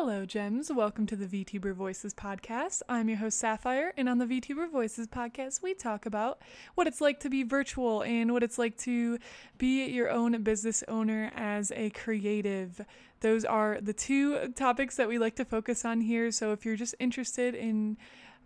Hello, Gems. Welcome to the VTuber Voices podcast. I'm your host, Syafire, and on the VTuber Voices podcast, we talk about what it's like to be virtual and what it's like to be your own business owner as a creative. Those are the two topics that we like to focus on here. So if you're just interested in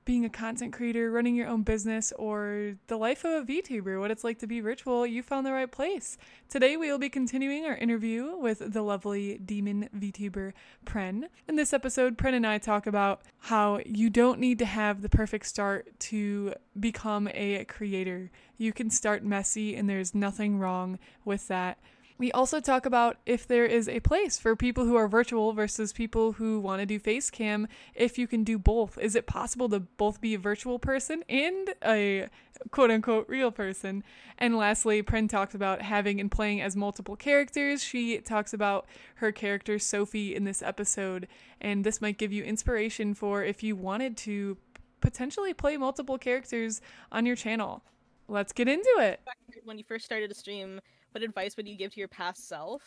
being a content creator, running your own business, or the life of a VTuber, what it's like to be virtual, you found the right place. Today, we will be continuing our interview with the lovely demon VTuber Pren. In this episode, Pren and I talk about how you don't need to have the perfect start to become a creator. You can start messy, and there's nothing wrong with that. We also talk about if there is a place for people who are virtual versus people who want to do face cam, if you can do both. Is it possible to both be a virtual person and a quote unquote real person? And lastly, Pren talks about having and playing as multiple characters. She talks about her character Sophie in this episode, and this might give you inspiration for if you wanted to potentially play multiple characters on your channel. Let's get into it. When you first started to stream, what advice would you give to your past self?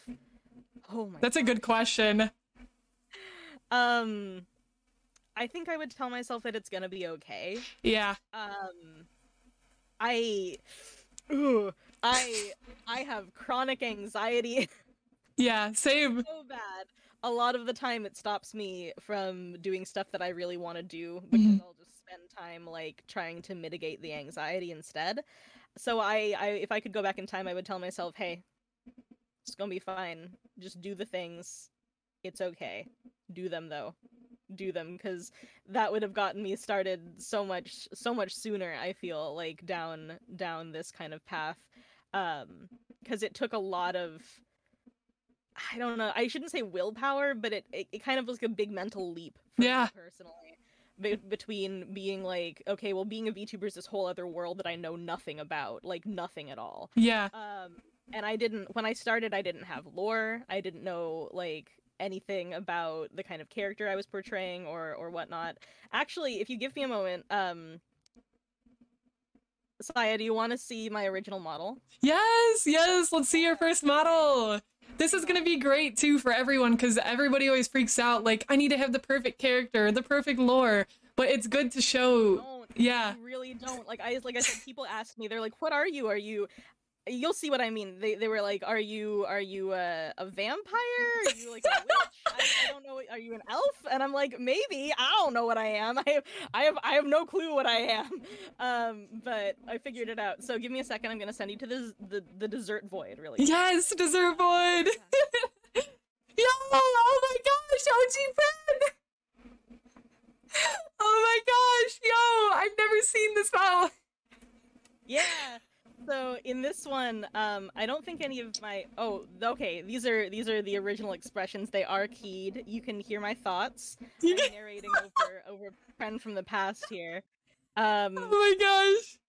Oh my That's God. a good question. Um I think I would tell myself that it's to be okay. Yeah. Um I ooh, I I have chronic anxiety. Yeah, same. so bad. A lot of the time it stops me from doing stuff that I really want to do because mm-hmm. I'll just spend time like trying to mitigate the anxiety instead so I, I if I could go back in time, I would tell myself, hey, it's gonna be fine. Just do the things. It's okay. Do them though. Do them because that would have gotten me started so much so much sooner. I feel like down down this kind of path, um, because it took a lot of. I don't know. I shouldn't say willpower, but it, it, it kind of was like a big mental leap for yeah. me personally be- between being like, okay, well, being a VTuber is this whole other world that I know nothing about, like nothing at all. Yeah. Um, and I didn't when I started, I didn't have lore. I didn't know like anything about the kind of character I was portraying or or whatnot. Actually, if you give me a moment, um, Saya, do you want to see my original model? Yes, yes. Let's see your first model. This is gonna be great too for everyone because everybody always freaks out like I need to have the perfect character, the perfect lore. But it's good to show. Don't. Yeah, you really don't. Like I like I said, people ask me, they're like, "What are you? Are you you'll see what I mean. They they were like, "Are you are you a, a vampire? Are you like a witch? I, I, don't know. Are you an elf?" And I'm like, "Maybe. I don't know what I am. I have I have I have no clue what I am." Um, but I figured it out. So give me a second. I'm gonna send you to the the, the desert void. Really? Yes, desert void. Yeah. Yo! Oh my gosh, OG friend. Oh my gosh, yo! I've never seen this file. Yeah so in this one, um, I don't think any of my oh okay these are these are the original expressions. They are keyed. You can hear my thoughts. I'm narrating over over friend from the past here. Um, oh my gosh!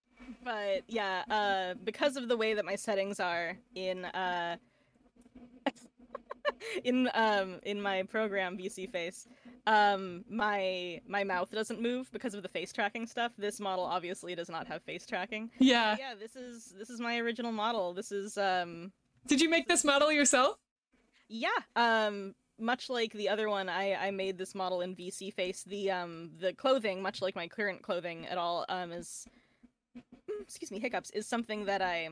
But yeah, uh, because of the way that my settings are in uh, in um in my program VSeeFace, um my my mouth doesn't move because of the face tracking stuff. This model obviously does not have face tracking. Yeah. Yeah this is this is my original model. This is um did you make this model yourself? Yeah um much like the other one i i made this model in VSeeFace. The um the clothing much like my current clothing at all um is excuse me hiccups is something that i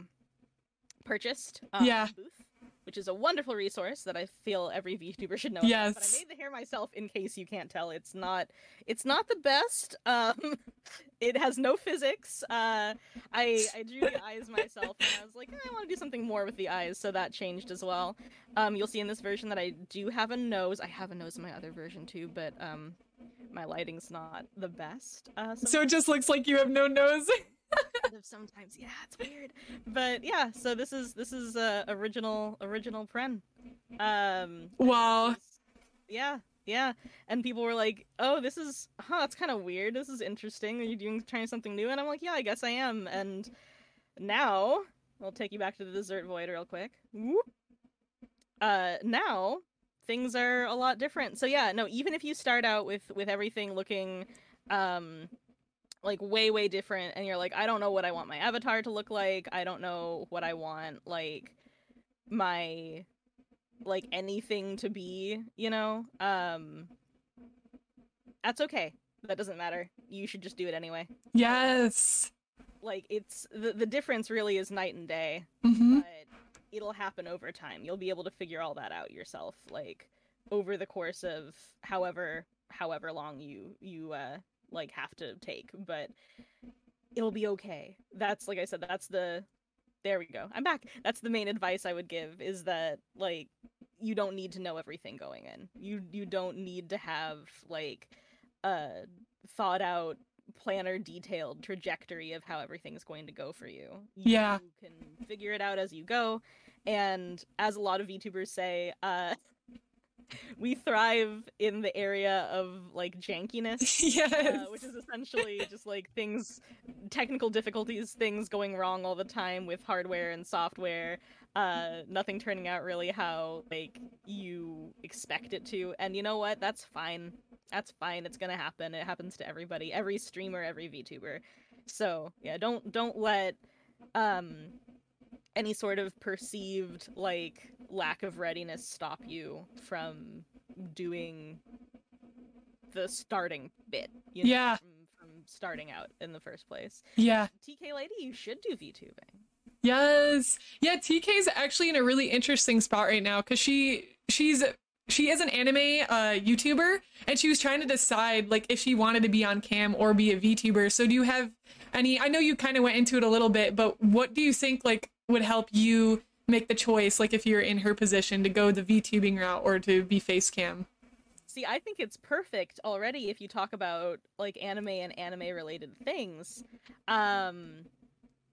purchased um, yeah. booth which is a wonderful resource that I feel every VTuber should know. Yes. About. But I made the hair myself in case you can't tell. It's not it's not the best. Um it has no physics. Uh I I drew the eyes myself and I was like, eh, I want to do something more with the eyes, so that changed as well. Um you'll see in this version that I do have a nose. I have a nose in my other version too, but um my lighting's not the best. Uh, so it just looks like you have no nose. sometimes. Yeah, it's weird. But yeah, so this is this is uh, original original Pren. Um Wow. Yeah, yeah. And people were like, "Oh, this is huh, that's kind of weird. This is interesting. Are you doing trying something new?" And I'm like, "Yeah, I guess I am." And now, I'll take you back to the desert void real quick. Whoop. Uh now things are a lot different. So yeah, no, even if you start out with with everything looking um like way way different and you're like I don't know what I want my avatar to look like. I don't know what I want like my like anything to be, you know? Um that's okay. That doesn't matter. You should just do it anyway. Yes. Like it's the the difference really is night and day, hmm but it'll happen over time. You'll be able to figure all that out yourself like over the course of however however long you you uh like have to take, but it'll be okay. That's like I said that's the there we go. I'm back. That's the main advice I would give is that like you don't need to know everything going in. You you don't need to have like a thought out planner detailed trajectory of how everything's going to go for you. Yeah. You can figure it out as you go. And as a lot of VTubers say, uh we thrive in the area of like jankiness yes. uh, which is essentially just like things technical difficulties things going wrong all the time with hardware and software. Uh nothing turning out really how like you expect it to. And you know what? That's fine. That's fine. It's gonna happen. It happens to everybody every streamer every vtuber. So yeah don't don't let um any sort of perceived like lack of readiness stop you from doing the starting bit you know, Yeah. from, from starting out in the first place Yeah. tk lady you should do vtubing Yes. Yeah, TK's actually in a really interesting spot right now cuz she she's she is an anime uh YouTuber and she was trying to decide like if she wanted to be on cam or be a VTuber. So do you have any I know you kind of went into it a little bit, but what do you think like would help you make the choice like if you're in her position to go the VTubing route or to be face cam? See, I think it's perfect already if you talk about like anime and anime related things. Um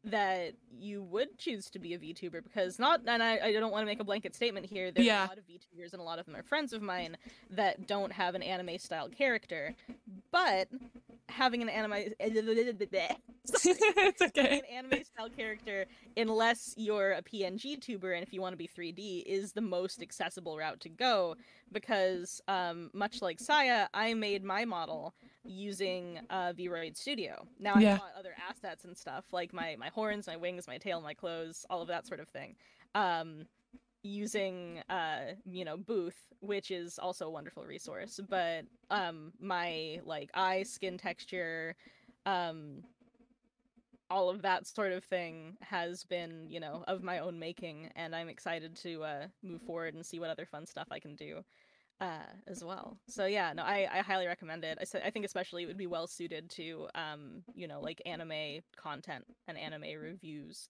that you would choose to be a VTuber because not and I, I don't want to make a blanket statement here. There's Yeah. a lot of VTubers and a lot of them are friends of mine that don't have an anime style character. But having an anime it's okay. an anime style character, unless you're a PNG tuber and if you want to be 3D, is the most accessible route to go because, um, much like Saya, I made my model using uh, VRoid Studio. Now I Yeah. bought other assets and stuff like my my horns, my wings, my tail, my clothes, all of that sort of thing. Um, using uh you know booth which is also a wonderful resource but um my like eye skin texture um all of that sort of thing has been you know of my own making and i'm excited to uh move forward and see what other fun stuff i can do uh as well so yeah no i i highly recommend it I, I think especially it would be well suited to um you know like anime content and anime reviews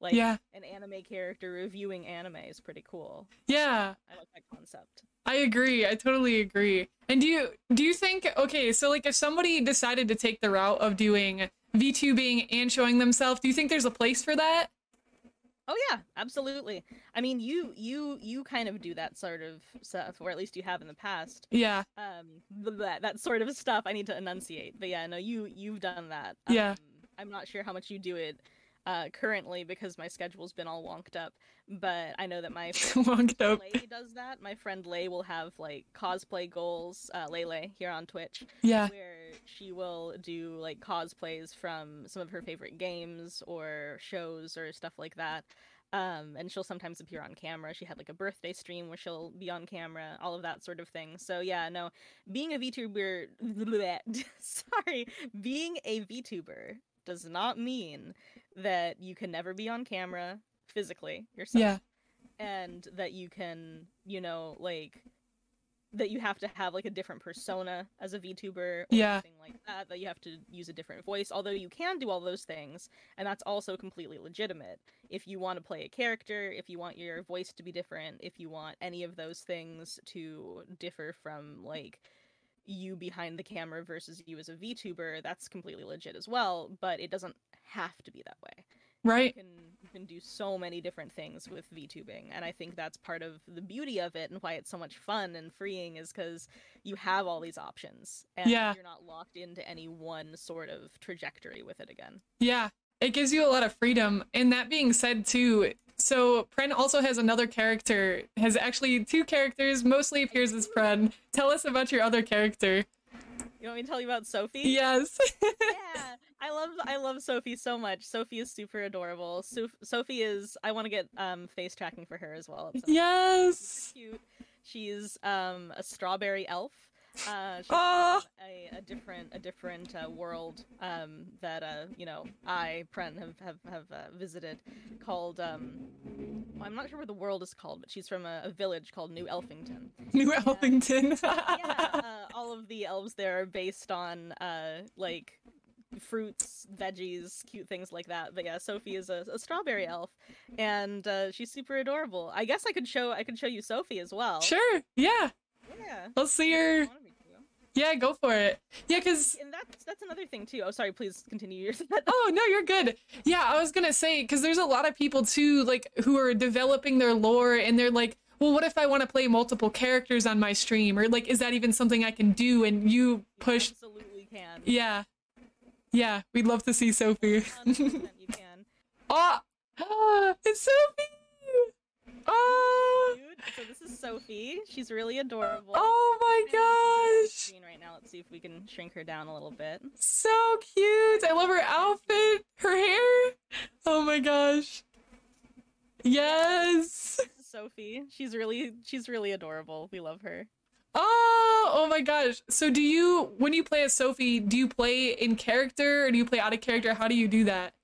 like Yeah. an anime character reviewing anime is pretty cool Yeah. i like that concept I agree. I totally agree. And do you do you think okay, so like if somebody decided to take the route of doing VTubing and showing themselves, do you think there's a place for that? Oh yeah, absolutely. I mean, you you you kind of do that sort of stuff, or at least you have in the past. Yeah. Um, that that sort of stuff. I need to enunciate, but yeah, no, you you've done that. Yeah. Um, I'm not sure how much you do it uh, currently because my schedule's been all wonked up, but I know that my friend Wonked up. Lay does that. My friend Lay will have like cosplay goals. Uh, Lele here on Twitch Yeah. where she will do like cosplays from some of her favorite games or shows or stuff like that. Um, and she'll sometimes appear on camera. She had like a birthday stream where she'll be on camera, all of that sort of thing. So yeah, no, being a VTuber, sorry, being a VTuber does not mean that you can never be on camera physically yourself Yeah. and that you can, you know, like that you have to have like a different persona as a VTuber or Yeah. anything like that, that you have to use a different voice, although you can do all those things, and that's also completely legitimate. If you want to play a character, if you want your voice to be different, if you want any of those things to differ from like you behind the camera versus you as a VTuber, that's completely legit as well, but it doesn't have to be that way Right. you can can do so many different things with VTubing, and I think that's part of the beauty of it and why it's so much fun and freeing is because you have all these options and Yeah. you're not locked into any one sort of trajectory with it again. Yeah. It gives you a lot of freedom. And that being said too, so Pren also has another character, has actually two characters, mostly appears as Pren. Tell us about your other character. You want me to tell you about Sophie? Yes. yeah, I love I love Sophie so much. Sophie is super adorable. So- Sophie is I want to get um face tracking for her as well. yes. cute. She's um a strawberry elf. Uh, she's Oh. a, a different a different uh, world um, that uh, you know I Pren have have have uh, visited, called um, well, I'm not sure what the world is called, but she's from a, a village called New Elfington. New Elfington. yeah, uh, all of the elves there are based on uh, like fruits, veggies, cute things like that. But yeah, Sophie is a, a strawberry elf, and uh, she's super adorable. I guess I could show I could show you Sophie as well. sure. Yeah. Yeah. Let's see if you your. wanted me to. Yeah, go for it. Yeah, because And that's that's another thing too. Oh, sorry. Please continue your. Oh no, you're good. Yeah, I was gonna say because there's a lot of people too, like who are developing their lore, and they're like, well, what if I want to play multiple characters on my stream, or like, is that even something I can do? And you push, Absolutely can. yeah, yeah, we'd love to see Sophie. you can. oh, ah, it's Sophie. Ah! Oh, Cute. So this is Sophie. She's really adorable. oh my gosh, Screen right now. Let's see if we can shrink her down a little bit. so cute. I love her outfit, her hair. Oh my gosh. Yes. Sophie. She's really she's really adorable. We love her. Oh, oh my gosh. So do you when you play as Sophie, do you play in character or do you play out of character? How do you do that?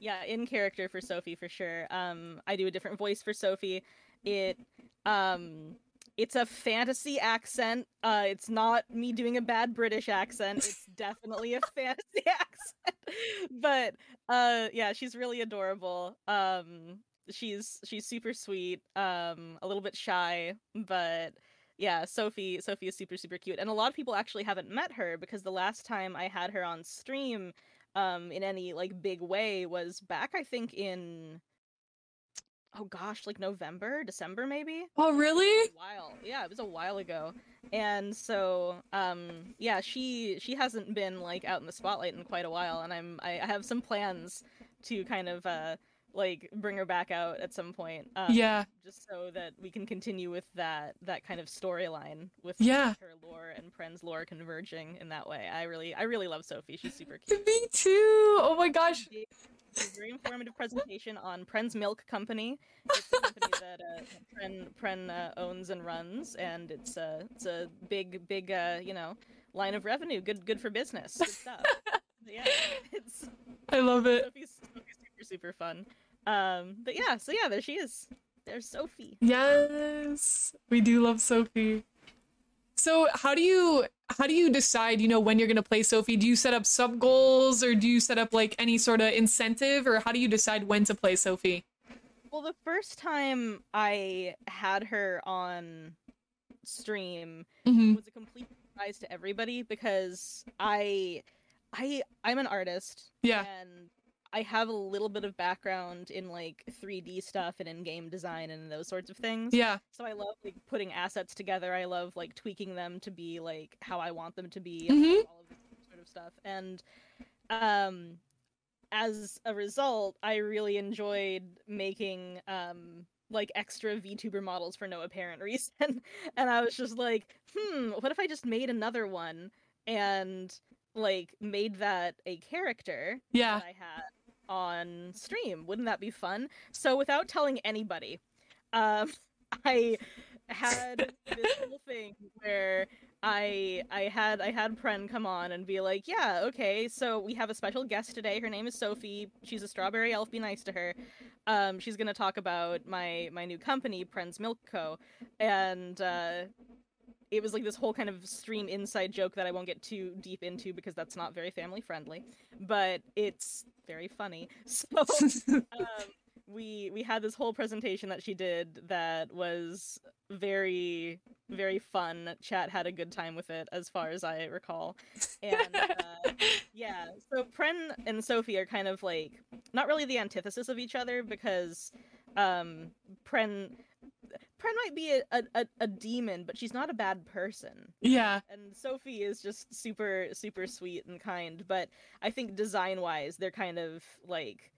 Yeah, in character for Sophie for sure. Um, I do a different voice for Sophie. It, um, it's a fantasy accent. Uh, it's not me doing a bad British accent. It's definitely a fantasy accent. but uh, yeah, she's really adorable. Um, she's she's super sweet. Um, a little bit shy, but yeah, Sophie Sophie is super super cute. And a lot of people actually haven't met her because the last time I had her on stream um in any like big way was back I think in oh gosh, like November, December maybe. Oh, really? A while. Yeah, it was a while ago. And so um yeah, she she hasn't been like out in the spotlight in quite a while and I'm I, I have some plans to kind of uh like bring her back out at some point. Um, Yeah. just so that we can continue with that that kind of storyline with Yeah. her lore and Pren's lore converging in that way. I really I really love Sophie. She's super cute. Me too. Oh my gosh. A very informative presentation on Pren's Milk Company. It's a company that uh, Pren Pren uh, owns and runs, and it's a it's a big big uh, you know line of revenue. Good good for business. Good stuff. yeah, it's I love it. Sophie's, Sophie's super super fun. Um, but yeah, so yeah, there she is. There's Sophie. Yes. We do love Sophie. So how do you how do you decide, you know, when you're gonna play Sophie? Do you set up sub goals or do you set up like any sort of incentive or how do you decide when to play Sophie? Well, the first time I had her on stream hmm was a complete surprise to everybody because I I I'm an artist Yeah. and I have a little bit of background in like 3D stuff and in game design and those sorts of things. Yeah. So I love like putting assets together. I love like tweaking them to be like how I want them to be and Mhm. all of this sort of stuff. And um as a result, I really enjoyed making um like extra VTuber models for no apparent reason. and I was just like, hmm, what if I just made another one and like made that a character Yeah. that I had on stream. Wouldn't that be fun? So without telling anybody, um, I had this whole thing where I I had I had Pren come on and be like, yeah, okay, so we have a special guest today. Her name is Sophie. She's a strawberry elf. Be nice to her. Um, she's gonna talk about my my new company, Pren's Milk Co. And uh, it was like this whole kind of stream inside joke that I won't get too deep into because that's not very family friendly, but it's very funny. So um, we we had this whole presentation that she did that was very very fun. Chat had a good time with it, as far as I recall, and uh, yeah. So Pren and Sophie are kind of like not really the antithesis of each other because um, Pren Pren might be a, a, a demon, but she's not a bad person yeah. and Sophie is just super super sweet and kind, but I think design wise they're kind of like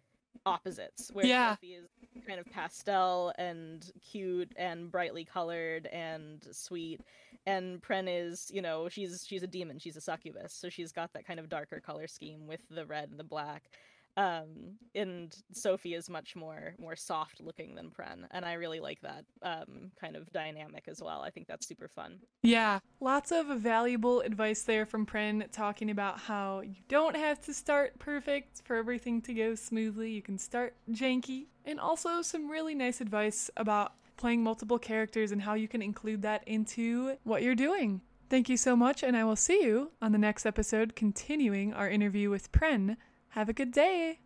opposites where Yeah. Sophie is kind of pastel and cute and brightly colored and sweet and Pren is, you know, she's she's a demon, she's a succubus, so she's got that kind of darker color scheme with the red and the black. Um and sophie is much more more soft looking than pren and i really like that um kind of dynamic as well. I think that's super fun. Yeah lots of valuable advice there from pren talking about how you don't have to start perfect for everything to go smoothly. You can start janky and also some really nice advice about playing multiple characters and how you can include that into what you're doing. Thank you so much, and I will see you on the next episode, continuing our interview with Pren have a good day.